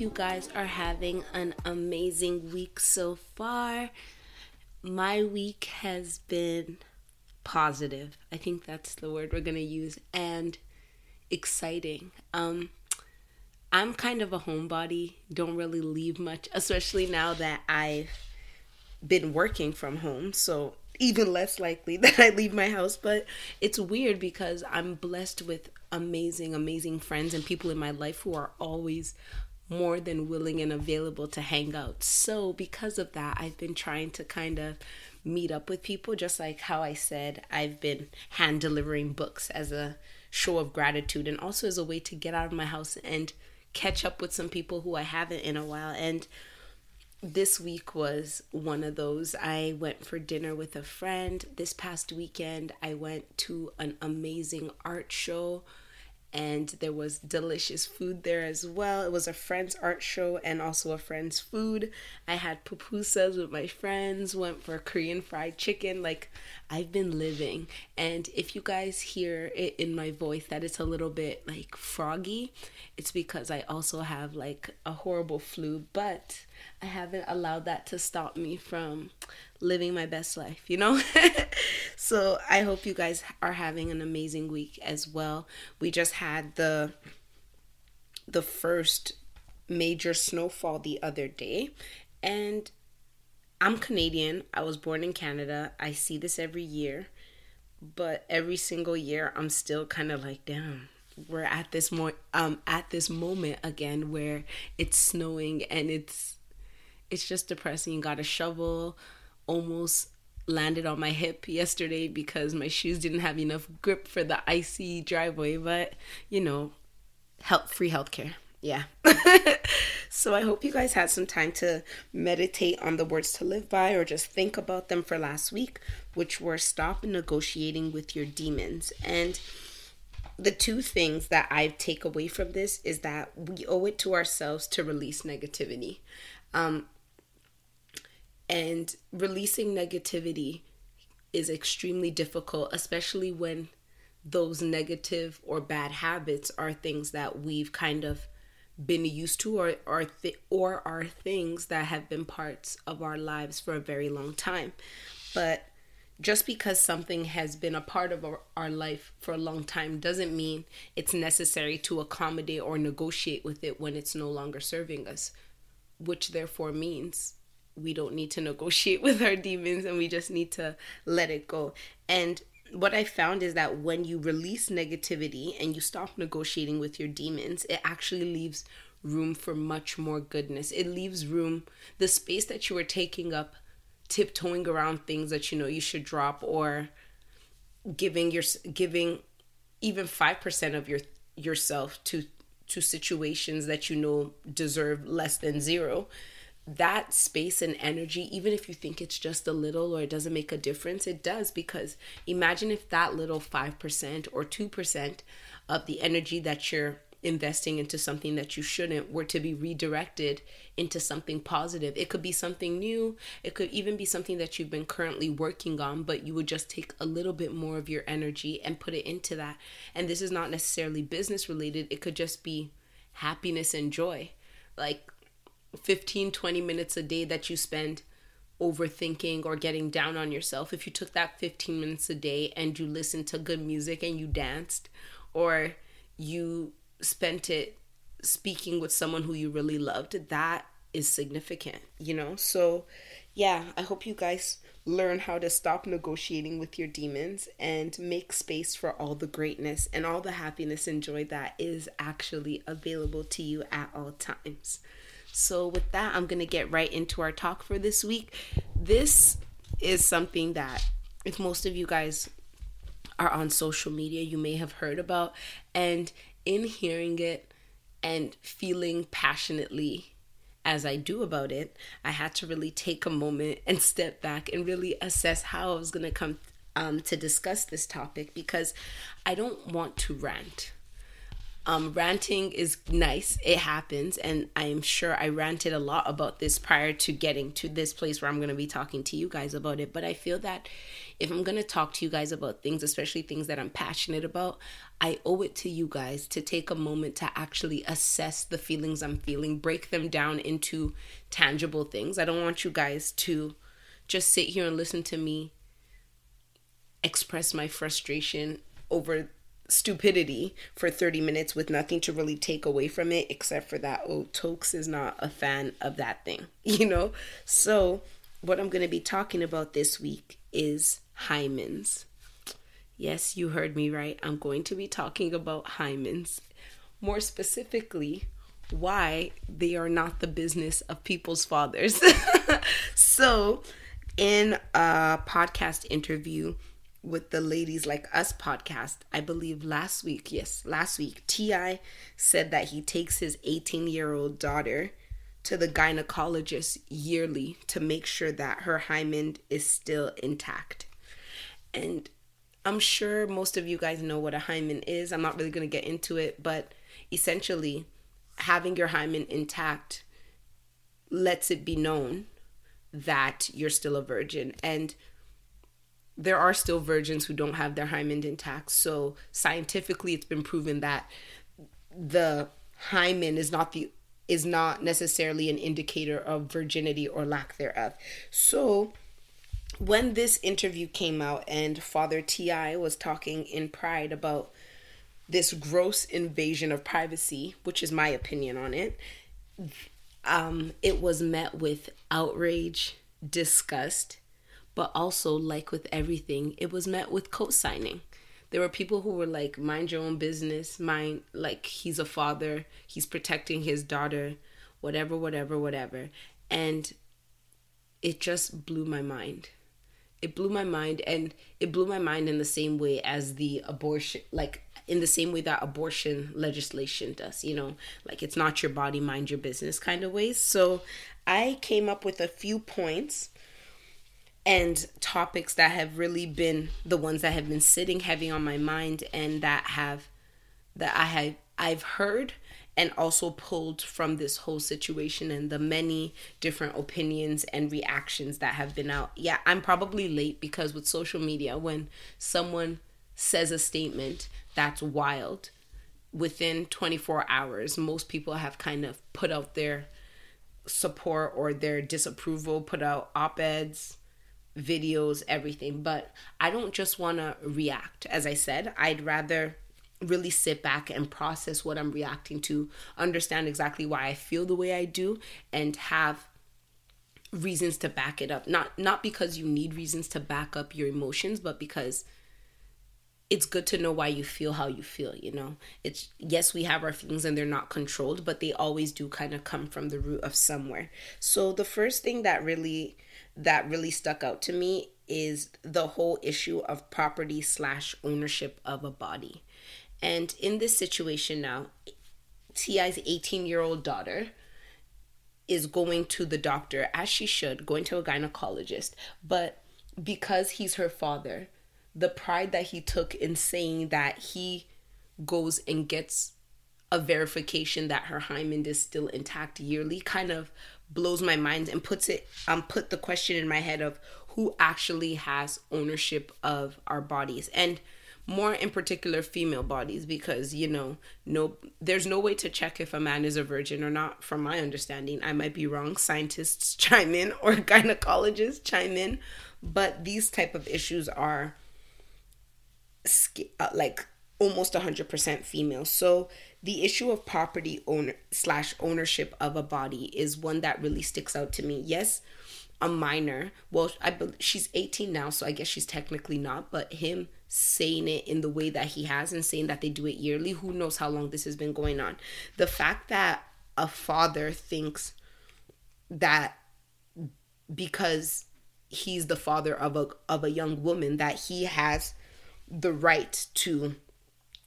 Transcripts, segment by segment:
you guys are having an amazing week so far. My week has been positive. I think that's the word we're going to use and exciting. Um I'm kind of a homebody, don't really leave much, especially now that I've been working from home. So even less likely that I leave my house. But it's weird because I'm blessed with amazing, amazing friends and people in my life who are always more than willing and available to hang out. So, because of that, I've been trying to kind of meet up with people, just like how I said I've been hand delivering books as a show of gratitude and also as a way to get out of my house and catch up with some people who I haven't in a while. And this week was one of those. I went for dinner with a friend. This past weekend, I went to an amazing art show and there was delicious food there as well. It was a friend's art show and also a friend's food. I had pupusas with my friends, went for Korean fried chicken. Like, I've been living. And if you guys hear it in my voice that it's a little bit like froggy, it's because I also have like a horrible flu, but I haven't allowed that to stop me from living my best life, you know? so I hope you guys are having an amazing week as well. We just had the the first major snowfall the other day and I'm Canadian. I was born in Canada. I see this every year. But every single year I'm still kind of like, damn, we're at this mo- um at this moment again where it's snowing and it's it's just depressing. Got a shovel almost landed on my hip yesterday because my shoes didn't have enough grip for the icy driveway, but you know, help free healthcare. Yeah. so I hope you guys had some time to meditate on the words to live by or just think about them for last week, which were stop negotiating with your demons. And the two things that I take away from this is that we owe it to ourselves to release negativity. Um, and releasing negativity is extremely difficult, especially when those negative or bad habits are things that we've kind of been used to or or, th- or are things that have been parts of our lives for a very long time. But just because something has been a part of our, our life for a long time doesn't mean it's necessary to accommodate or negotiate with it when it's no longer serving us, which therefore means we don't need to negotiate with our demons and we just need to let it go. And what I found is that when you release negativity and you stop negotiating with your demons, it actually leaves room for much more goodness. It leaves room, the space that you were taking up, tiptoeing around things that you know you should drop or giving your giving even 5% of your yourself to to situations that you know deserve less than zero that space and energy, even if you think it's just a little or it doesn't make a difference, it does because imagine if that little 5% or 2% of the energy that you're investing into something that you shouldn't were to be redirected into something positive. It could be something new, it could even be something that you've been currently working on, but you would just take a little bit more of your energy and put it into that. And this is not necessarily business related, it could just be happiness and joy. Like 15 20 minutes a day that you spend overthinking or getting down on yourself if you took that 15 minutes a day and you listened to good music and you danced or you spent it speaking with someone who you really loved that is significant you know? So yeah i hope you guys learn how to stop negotiating with your demons and make space for all the greatness and all the happiness and joy that is actually available to you at all times so, with that, I'm going to get right into our talk for this week. This is something that, if most of you guys are on social media, you may have heard about. And in hearing it and feeling passionately as I do about it, I had to really take a moment and step back and really assess how I was going to come um, to discuss this topic because I don't want to rant Um, ranting is nice. It happens. And I'm sure I ranted a lot about this prior to getting to this place where I'm going to be talking to you guys about it. But I feel that if I'm going to talk to you guys about things, especially things that I'm passionate about, I owe it to you guys to take a moment to actually assess the feelings I'm feeling, break them down into tangible things. I don't want you guys to just sit here and listen to me express my frustration over stupidity for 30 minutes with nothing to really take away from it except for that oh Tokes is not a fan of that thing you know? So what I'm going to be talking about this week is hymens. Yes you heard me right. I'm going to be talking about hymens. More specifically why they are not the business of people's fathers. So in a podcast interview with the Ladies Like Us podcast, I believe last week, yes, last week, T.I. said that he takes his 18 year old daughter to the gynecologist yearly to make sure that her hymen is still intact. And I'm sure most of you guys know what a hymen is. I'm not really going to get into it, but essentially, having your hymen intact lets it be known that you're still a virgin. And there are still virgins who don't have their hymen intact. So scientifically, it's been proven that the hymen is not the is not necessarily an indicator of virginity or lack thereof. So when this interview came out and Father T.I. was talking in pride about this gross invasion of privacy, which is my opinion on it, um, it was met with outrage, disgust, but also, like with everything, it was met with co signing. There were people who were like, mind your own business, mind, like, he's a father, he's protecting his daughter, whatever, whatever, whatever. And it just blew my mind. It blew my mind, and it blew my mind in the same way as the abortion, like, in the same way that abortion legislation does, you know, like it's not your body, mind your business kind of ways. So I came up with a few points and topics that have really been the ones that have been sitting heavy on my mind and that have that I have I've heard and also pulled from this whole situation and the many different opinions and reactions that have been out. Yeah, I'm probably late because with social media when someone says a statement that's wild within 24 hours most people have kind of put out their support or their disapproval, put out op-eds, videos, everything. But I don't just want to react. As I said, I'd rather really sit back and process what I'm reacting to, understand exactly why I feel the way I do, and have reasons to back it up. Not not because you need reasons to back up your emotions, but because it's good to know why you feel how you feel, you know. It's yes, we have our feelings and they're not controlled, but they always do kind of come from the root of somewhere. So the first thing that really that really stuck out to me is the whole issue of property slash ownership of a body. And in this situation now, T.I.'s 18 year old daughter is going to the doctor, as she should, going to a gynecologist. But because he's her father, the pride that he took in saying that he goes and gets a verification that her hymen is still intact yearly kind of blows my mind and puts it um put the question in my head of who actually has ownership of our bodies and more in particular female bodies because you know no there's no way to check if a man is a virgin or not from my understanding. I might be wrong. Scientists chime in or gynecologists chime in but these type of issues are Uh, like almost 100% female so the issue of property owner slash ownership of a body is one that really sticks out to me. Yes, a minor. Well, I she's 18 now, so I guess she's technically not. But him saying it in the way that he has and saying that they do it yearly, who knows how long this has been going on? The fact that a father thinks that because he's the father of a of a young woman that he has the right to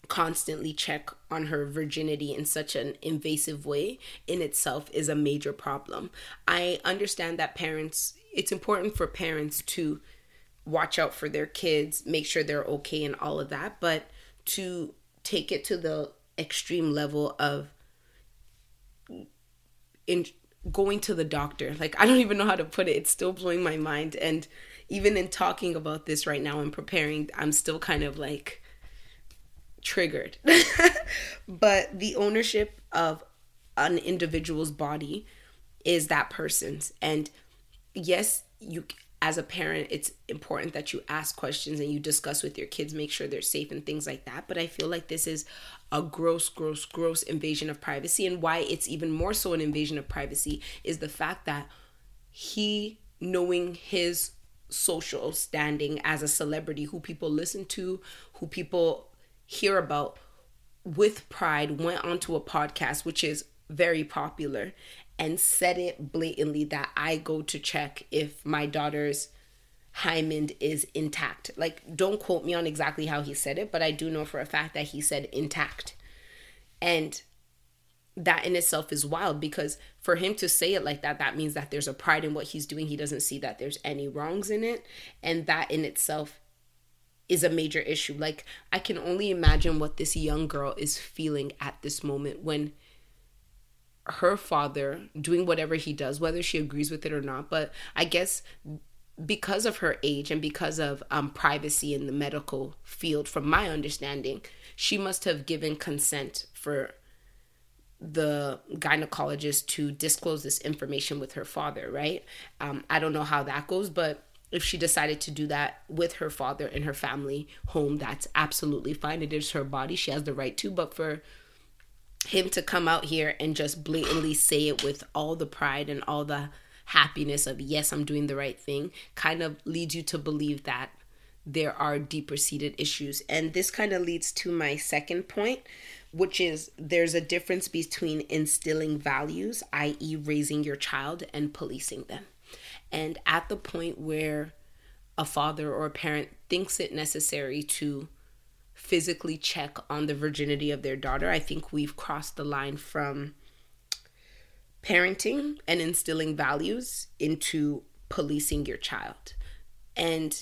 constantly check on her virginity in such an invasive way in itself is a major problem. I understand that parents, it's important for parents to watch out for their kids, make sure they're okay and all of that, but to take it to the extreme level of in going to the doctor. Like I don't even know how to put it. It's still blowing my mind and even in talking about this right now and preparing, I'm still kind of like triggered. but the ownership of an individual's body is that person's and yes, you as a parent, it's important that you ask questions and you discuss with your kids, make sure they're safe and things like that. But I feel like this is a gross, gross, gross invasion of privacy. And why it's even more so an invasion of privacy is the fact that he, knowing his social standing as a celebrity who people listen to, who people hear about with pride, went onto a podcast, which is very popular and said it blatantly that I go to check if my daughter's hymen is intact. Like, don't quote me on exactly how he said it, but I do know for a fact that he said intact. And that in itself is wild because for him to say it like that, that means that there's a pride in what he's doing. He doesn't see that there's any wrongs in it. And that in itself is a major issue. Like, I can only imagine what this young girl is feeling at this moment when her father doing whatever he does, whether she agrees with it or not. But I guess because of her age and because of um, privacy in the medical field, from my understanding, she must have given consent for the gynecologist to disclose this information with her father, right? Um, I don't know how that goes, but if she decided to do that with her father in her family home, that's absolutely fine. It is her body. She has the right to. But for him to come out here and just blatantly say it with all the pride and all the happiness of yes i'm doing the right thing kind of leads you to believe that there are deeper seated issues and this kind of leads to my second point which is there's a difference between instilling values i.e raising your child and policing them and at the point where a father or a parent thinks it necessary to physically check on the virginity of their daughter, I think we've crossed the line from parenting and instilling values into policing your child. And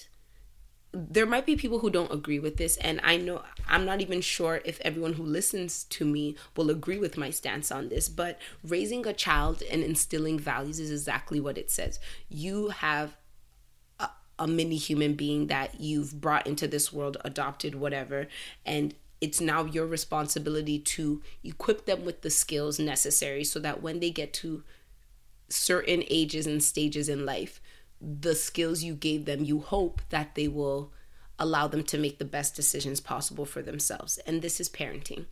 there might be people who don't agree with this and i know i'm not even sure if everyone who listens to me will agree with my stance on this but raising a child and instilling values is exactly what it says. You have a mini human being that you've brought into this world, adopted, whatever, and it's now your responsibility to equip them with the skills necessary so that when they get to certain ages and stages in life, the skills you gave them, you hope that they will allow them to make the best decisions possible for themselves. And this is parenting.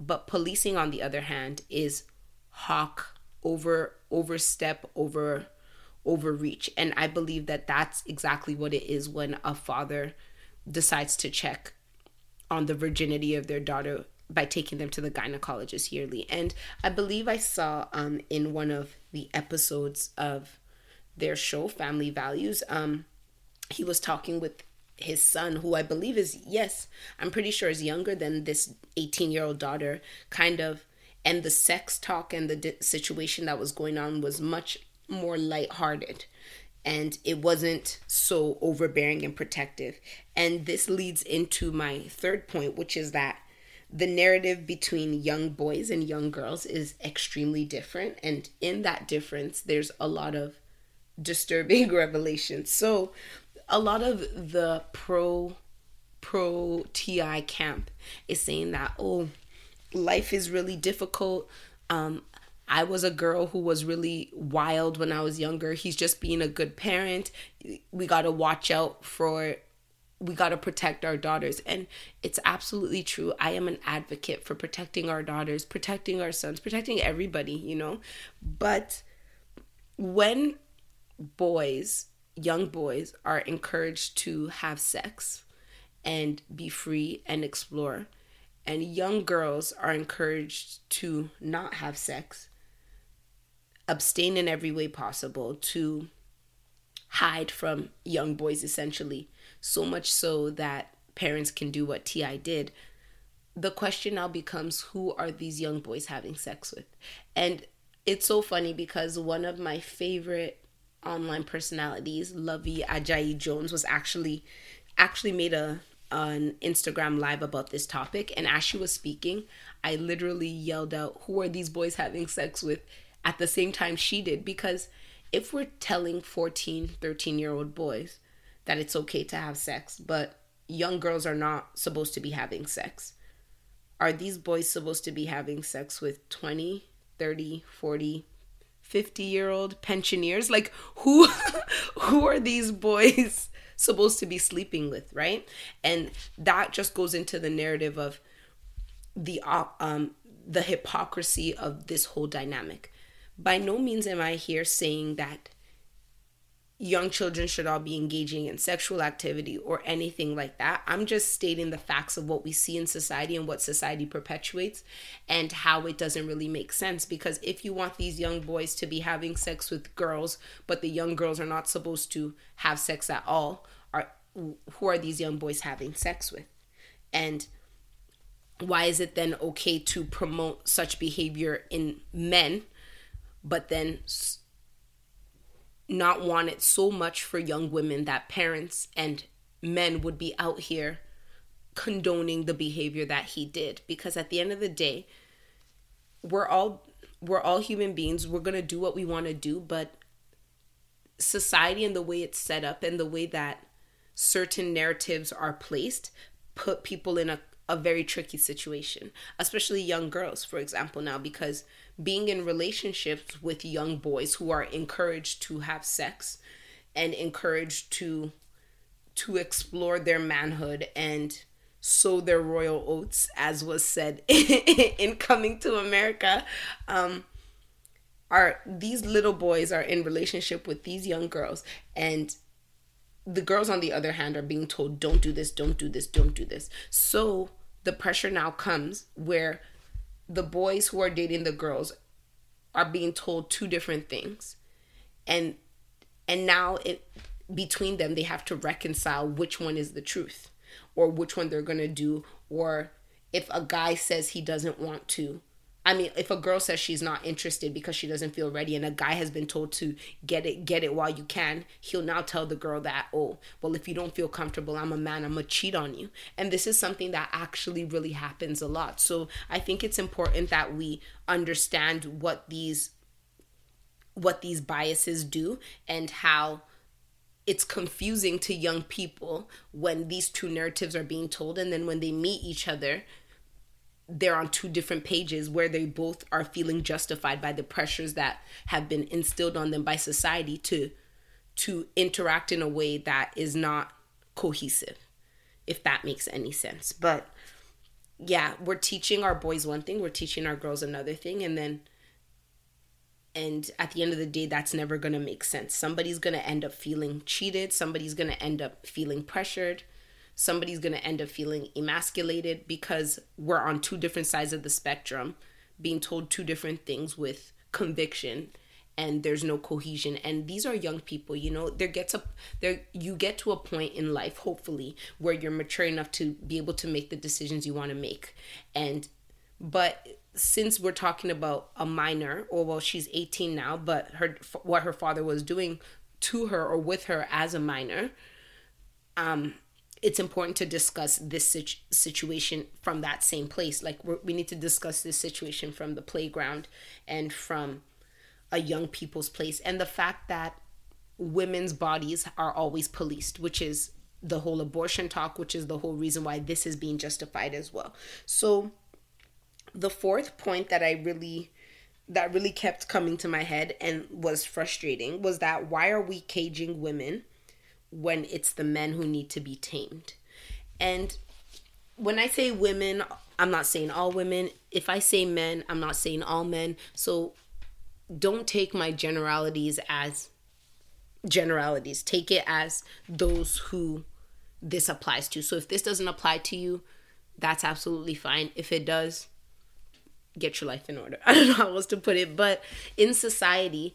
But policing, on the other hand, is hawk over overstep over overreach. And I believe that that's exactly what it is when a father decides to check on the virginity of their daughter by taking them to the gynecologist yearly. And I believe I saw um, in one of the episodes of their show, Family Values, um, he was talking with his son, who I believe is, yes, I'm pretty sure is younger than this 18 year old daughter, kind of. And the sex talk and the di- situation that was going on was much more lighthearted and it wasn't so overbearing and protective. And this leads into my third point, which is that the narrative between young boys and young girls is extremely different. And in that difference, there's a lot of disturbing revelations. So, a lot of the pro pro TI camp is saying that oh, life is really difficult. Um, I was a girl who was really wild when I was younger. He's just being a good parent. We got to watch out for we got to protect our daughters and it's absolutely true. I am an advocate for protecting our daughters, protecting our sons, protecting everybody, you know. But when boys, young boys are encouraged to have sex and be free and explore. And young girls are encouraged to not have sex abstain in every way possible to hide from young boys essentially. So much so that parents can do what ti did. The question now becomes who are these young boys having sex with? And it's so funny because one of my favorite online personalities Luvvie Ajayi Jones was actually actually made a an Instagram live about this topic, and as she was speaking, I literally yelled out, Who are these boys having sex with? at the same time she did. Because if we're telling 14, 13 year old boys that it's okay to have sex, but young girls are not supposed to be having sex, are these boys supposed to be having sex with 20, 30, 40, 50 year old pensioners? Like, who, who are these boys? supposed to be sleeping with, right? And that just goes into the narrative of the um the hypocrisy of this whole dynamic. By no means am I here saying that young children should all be engaging in sexual activity or anything like that. I'm just stating the facts of what we see in society and what society perpetuates and how it doesn't really make sense. Because if you want these young boys to be having sex with girls, but the young girls are not supposed to have sex at all, are who are these young boys having sex with? And why is it then okay to promote such behavior in men, but then not want it so much for young women that parents and men would be out here condoning the behavior that he did. Because at the end of the day we're all we're all human beings. We're going to do what we want to do but society and the way it's set up and the way that certain narratives are placed put people in a, a very tricky situation especially young girls for example now because being in relationships with young boys who are encouraged to have sex and encouraged to to explore their manhood and sow their royal oats as was said in coming to america. Um are these little boys are in relationship with these young girls and the girls on the other hand are being told don't do this don't do this don't do this. So the pressure now comes where the boys who are dating the girls are being told two different things. And and now it between them they have to reconcile which one is the truth or which one they're going to do or if a guy says he doesn't want to I mean, if a girl says she's not interested because she doesn't feel ready, and a guy has been told to get it, get it while you can, he'll now tell the girl that, oh, well, if you don't feel comfortable, I'm a man, I'm gonna cheat on you. And this is something that actually really happens a lot. So I think it's important that we understand what these what these biases do and how it's confusing to young people when these two narratives are being told and then when they meet each other they're on two different pages where they both are feeling justified by the pressures that have been instilled on them by society to to interact in a way that is not cohesive if that makes any sense. But yeah we're teaching our boys one thing we're teaching our girls another thing and then and at the end of the day that's never going to make sense. Somebody's going to end up feeling cheated somebody's going to end up feeling pressured somebody's going to end up feeling emasculated because we're on two different sides of the spectrum being told two different things with conviction and there's no cohesion. And these are young people you know there gets a there you get to a point in life hopefully where you're mature enough to be able to make the decisions you want to make. And but since we're talking about a minor or well she's 18 now but her what her father was doing to her or with her as a minor um it's important to discuss this situ- situation from that same place. Like we need to discuss this situation from the playground and from a young people's place, and the fact that women's bodies are always policed, which is the whole abortion talk, which is the whole reason why this is being justified as well. So, the fourth point that I really that really kept coming to my head and was frustrating was that why are we caging women when it's the men who need to be tamed. And when I say women, I'm not saying all women. If I say men, I'm not saying all men. So don't take my generalities as generalities. Take it as those who this applies to. So if this doesn't apply to you, that's absolutely fine. If it does, get your life in order. I don't know how else to put it, but in society,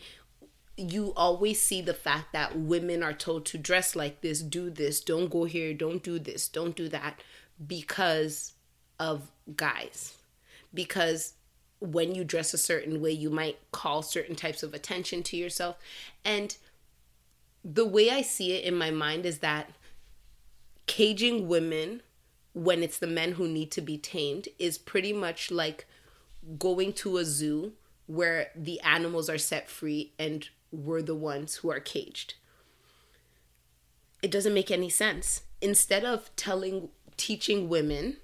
you always see the fact that women are told to dress like this, do this, don't go here, don't do this, don't do that because of guys. Because when you dress a certain way, you might call certain types of attention to yourself. And the way I see it in my mind is that caging women when it's the men who need to be tamed is pretty much like going to a zoo where the animals are set free and we're the ones who are caged. It doesn't make any sense. Instead of telling, teaching women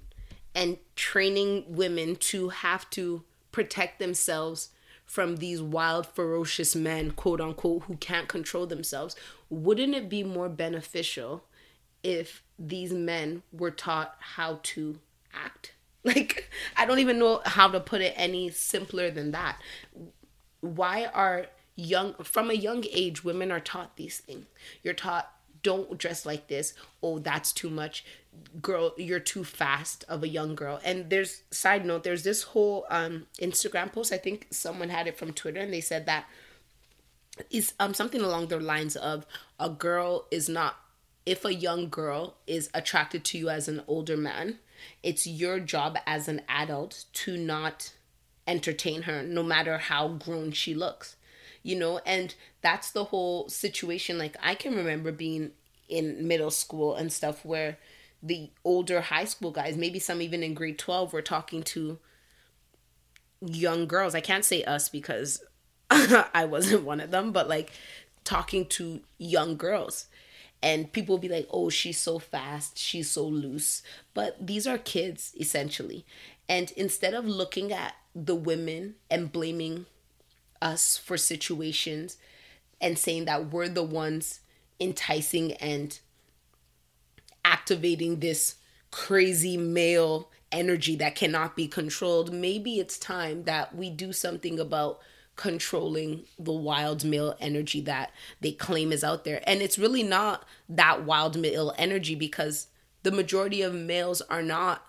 and training women to have to protect themselves from these wild, ferocious men, quote unquote, who can't control themselves, wouldn't it be more beneficial if these men were taught how to act? Like, I don't even know how to put it any simpler than that. Why are young, from a young age, women are taught these things? You're taught, don't dress like this. Oh, that's too much. Girl, you're too fast of a young girl. And there's, side note, there's this whole um, Instagram post. I think someone had it from Twitter and they said that is um something along the lines of a girl is not if a young girl is attracted to you as an older man, it's your job as an adult to not entertain her no matter how grown she looks. You know, and that's the whole situation. Like I can remember being in middle school and stuff where the older high school guys, maybe some even in grade 12 were talking to young girls. I can't say us because I wasn't one of them, but like talking to young girls. And people be like oh she's so fast. She's so loose. But these are kids essentially. And instead of looking at the women and blaming us for situations and saying that we're the ones enticing and activating this crazy male energy that cannot be controlled maybe it's time that we do something about controlling the wild male energy that they claim is out there. And it's really not that wild male energy because the majority of males are not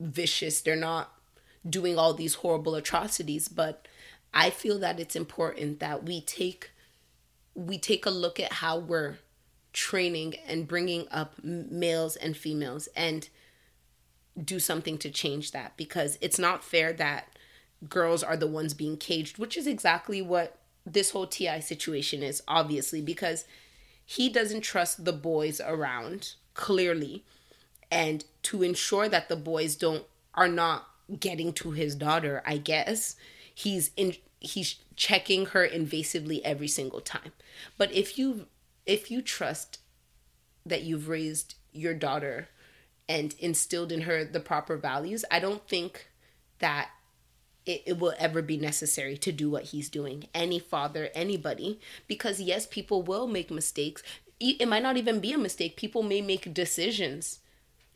vicious. They're not doing all these horrible atrocities, but I feel that it's important that we take we take a look at how we're training and bringing up males and females and do something to change that because it's not fair that girls are the ones being caged, which is exactly what this whole TI situation is, obviously, because he doesn't trust the boys around, clearly. And to ensure that the boys don't are not getting to his daughter, I guess, he's in he's checking her invasively every single time. But if you if you trust that you've raised your daughter and instilled in her the proper values, I don't think that it, it will ever be necessary to do what he's doing. Any father, anybody. Because yes, people will make mistakes. It might not even be a mistake. People may make decisions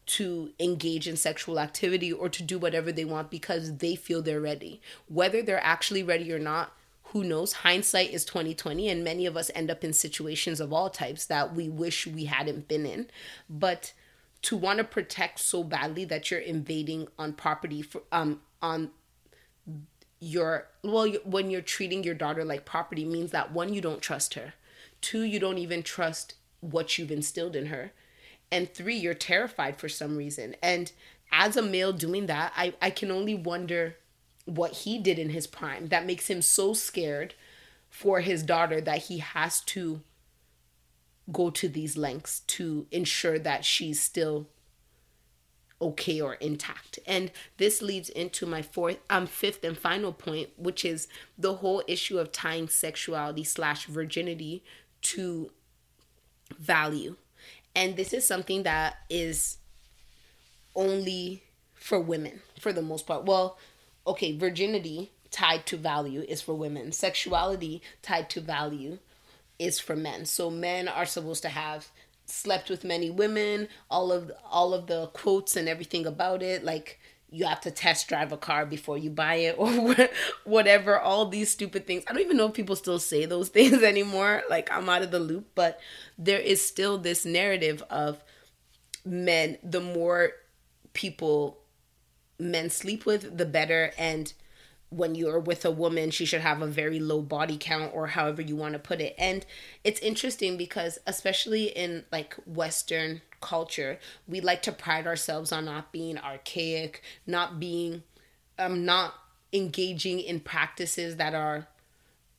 to engage in sexual activity or to do whatever they want because they feel they're ready. Whether they're actually ready or not, who knows? Hindsight is 2020 and many of us end up in situations of all types that we wish we hadn't been in. But to want to protect so badly that you're invading on property for um on your well when you're treating your daughter like property means that one you don't trust her two you don't even trust what you've instilled in her and three you're terrified for some reason and as a male doing that i i can only wonder what he did in his prime that makes him so scared for his daughter that he has to go to these lengths to ensure that she's still okay or intact. And this leads into my fourth um fifth and final point, which is the whole issue of tying sexuality slash virginity to value. And this is something that is only for women for the most part. Well, okay, virginity tied to value is for women. Sexuality tied to value is for men. So men are supposed to have slept with many women, all of all of the quotes and everything about it, like you have to test drive a car before you buy it or whatever all these stupid things. I don't even know if people still say those things anymore. Like i'm out of the loop but there is still this narrative of men the more people men sleep with the better. And when you're with a woman, she should have a very low body count or however you want to put it. And it's interesting because, especially in like Western culture, we like to pride ourselves on not being archaic, not being, um, not engaging in practices that are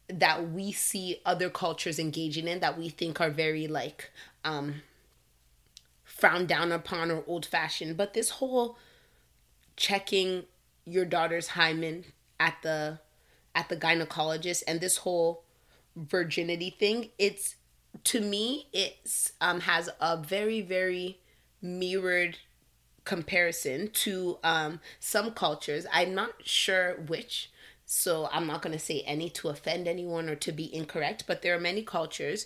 that we see other cultures engaging in that we think are very like um frowned down upon or old fashioned. But this whole checking your daughter's hymen at the at the gynecologist and this whole virginity thing, it's to me it's um has a very very mirrored comparison to um some cultures. I'm not sure which, so I'm not going to say any to offend anyone or to be incorrect, but there are many cultures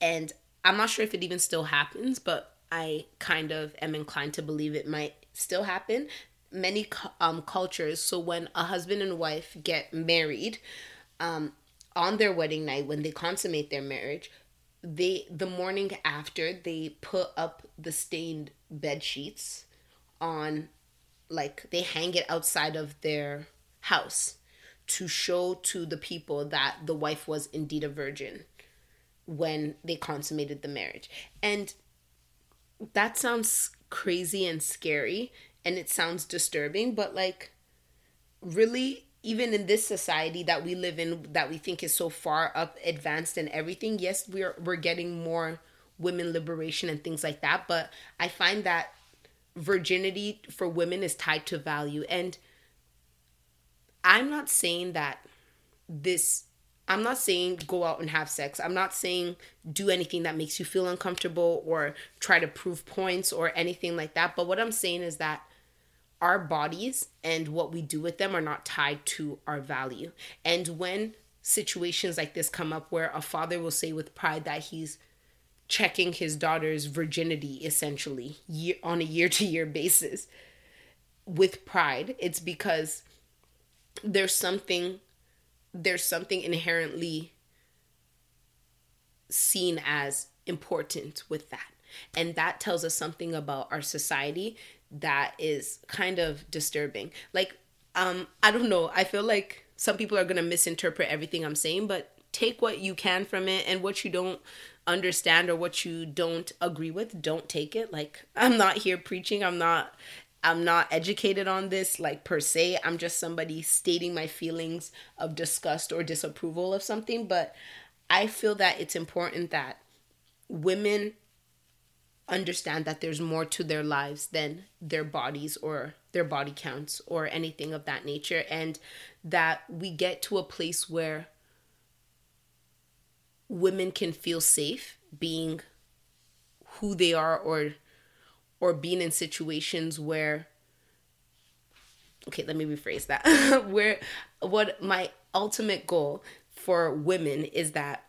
and I'm not sure if it even still happens, but I kind of am inclined to believe it might still happen. Many um, cultures, so when a husband and wife get married, um, on their wedding night, when they consummate their marriage, they the morning after they put up the stained bed sheets on, like they hang it outside of their house to show to the people that the wife was indeed a virgin when they consummated the marriage. And that sounds crazy and scary and it sounds disturbing, but like really even in this society that we live in that we think is so far up advanced and everything, yes, we're we're getting more women liberation and things like that, but I find that virginity for women is tied to value and I'm not saying that this I'm not saying go out and have sex. I'm not saying do anything that makes you feel uncomfortable or try to prove points or anything like that. But what I'm saying is that our bodies and what we do with them are not tied to our value. And when situations like this come up where a father will say with pride that he's checking his daughter's virginity essentially year, on a year to year basis with pride, it's because there's something there's something inherently seen as important with that. And that tells us something about our society that is kind of disturbing. Like, um, I don't know. I feel like some people are to misinterpret everything I'm saying, but take what you can from it and what you don't understand or what you don't agree with, don't take it. Like, I'm not here preaching. I'm not I'm not educated on this, like per se. I'm just somebody stating my feelings of disgust or disapproval of something. But I feel that it's important that women understand that there's more to their lives than their bodies or their body counts or anything of that nature. And that we get to a place where women can feel safe being who they are or or being in situations where okay let me rephrase that where what my ultimate goal for women is that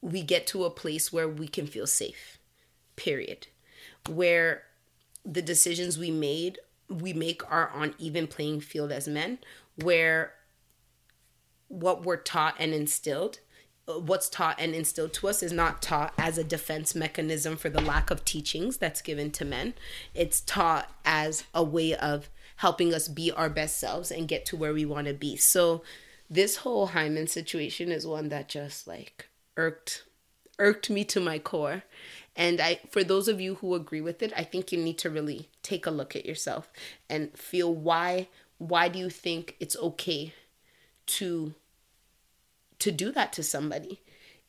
we get to a place where we can feel safe period where the decisions we made we make are on even playing field as men where what we're taught and instilled what's taught and instilled to us is not taught as a defense mechanism for the lack of teachings that's given to men. It's taught as a way of helping us be our best selves and get to where we want to be. So this whole hymen situation is one that just like irked irked me to my core. And I for those of you who agree with it, I think you need to really take a look at yourself and feel why why do you think it's okay to to do that to somebody.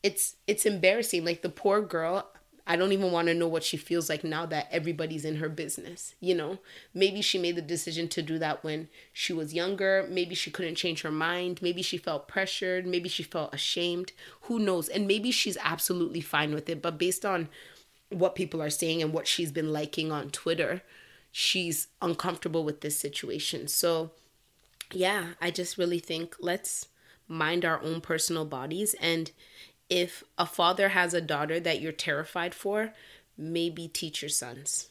It's it's embarrassing. Like the poor girl, I don't even want to know what she feels like now that everybody's in her business, you know? Maybe she made the decision to do that when she was younger, maybe she couldn't change her mind, maybe she felt pressured, maybe she felt ashamed, who knows? And maybe she's absolutely fine with it, but based on what people are saying and what she's been liking on Twitter, she's uncomfortable with this situation. So, yeah, I just really think let's mind our own personal bodies. And if a father has a daughter that you're terrified for, maybe teach your sons.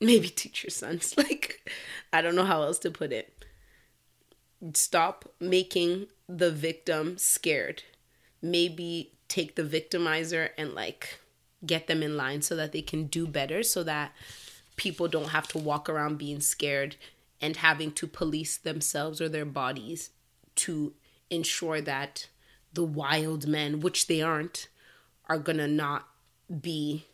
Maybe teach your sons. Like, I don't know how else to put it. Stop making the victim scared. Maybe take the victimizer and like get them in line so that they can do better so that people don't have to walk around being scared and having to police themselves or their bodies to ensure that the wild men, which they aren't, are gonna not be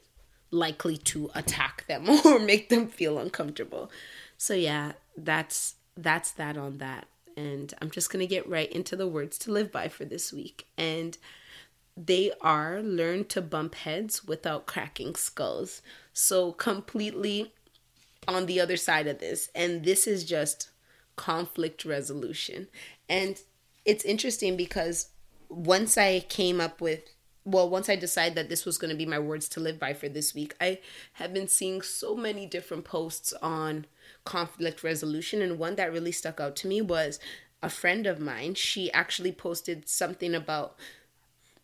likely to attack them or make them feel uncomfortable. So yeah, that's that's that on that. And I'm just to get right into the words to live by for this week. And they are learn to bump heads without cracking skulls. So, completely on the other side of this. And this is just conflict resolution. And it's interesting because once I came up with well, once I decided that this was going to be my words to live by for this week, I have been seeing so many different posts on conflict resolution. And one that really stuck out to me was a friend of mine. She actually posted something about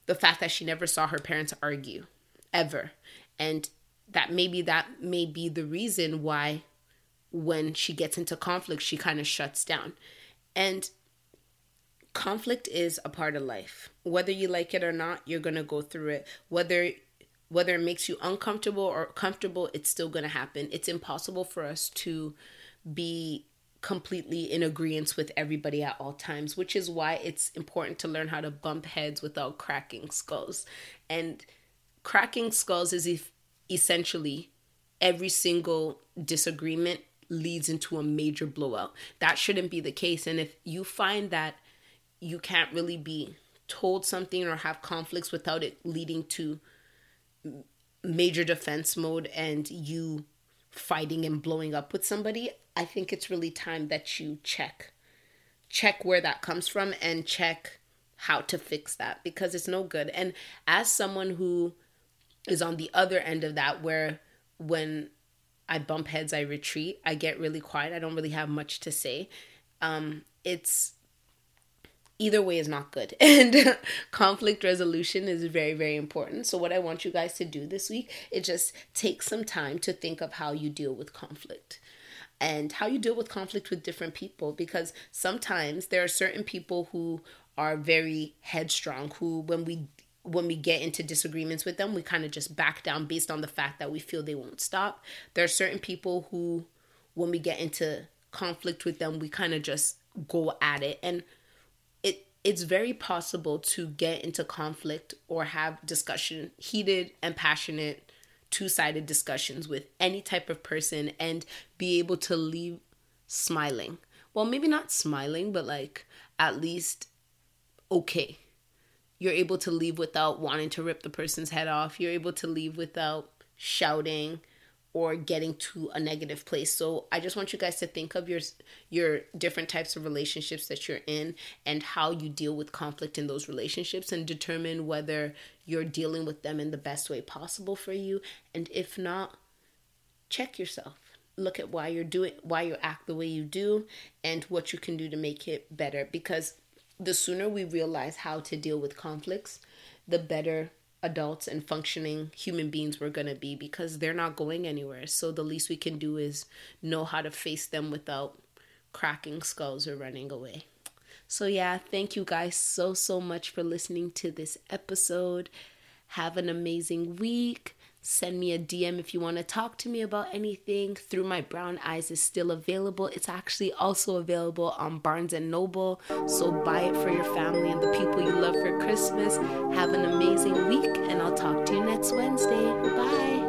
the fact that she never saw her parents argue ever. And that maybe that may be the reason why when she gets into conflict, she kind of shuts down. And conflict is a part of life. Whether you like it or not, you're going to go through it. Whether whether it makes you uncomfortable or comfortable, it's still going to happen. It's impossible for us to be completely in agreement with everybody at all times, which is why it's important to learn how to bump heads without cracking skulls. And cracking skulls is e- essentially every single disagreement leads into a major blowout. That shouldn't be the case. And if you find that you can't really be told something or have conflicts without it leading to major defense mode and you fighting and blowing up with somebody, I think it's really time that you check check where that comes from and check how to fix that because it's no good. And as someone who is on the other end of that where when I bump heads, I retreat, I get really quiet, I don't really have much to say. Um it's either way is not good. And conflict resolution is very very important. So what i want you guys to do this week is just take some time to think of how you deal with conflict and how you deal with conflict with different people because sometimes there are certain people who are very headstrong who when we when we get into disagreements with them we kind of just back down based on the fact that we feel they won't stop. There are certain people who when we get into conflict with them we kind of just go at it. And it's very possible to get into conflict or have discussion heated and passionate two sided discussions with any type of person and be able to leave smiling. Well, maybe not smiling, but like at least okay. You're able to leave without wanting to rip the person's head off. You're able to leave without shouting or getting to a negative place. So I just want you guys to think of your your different types of relationships that you're in and how you deal with conflict in those relationships and determine whether you're dealing with them in the best way possible for you and if not check yourself. Look at why you're doing why you act the way you do and what you can do to make it better because the sooner we realize how to deal with conflicts, the better adults and functioning human beings we're going to be because they're not going anywhere. So the least we can do is know how to face them without cracking skulls or running away. So, yeah, thank you guys so, so much for listening to this episode. Have an amazing week. Send me a DM if you want to talk to me about anything. Through My Brown Eyes is still available. It's actually also available on Barnes and Noble. So buy it for your family and the people you love for Christmas. Have an amazing week, and I'll talk to you next Wednesday. Bye.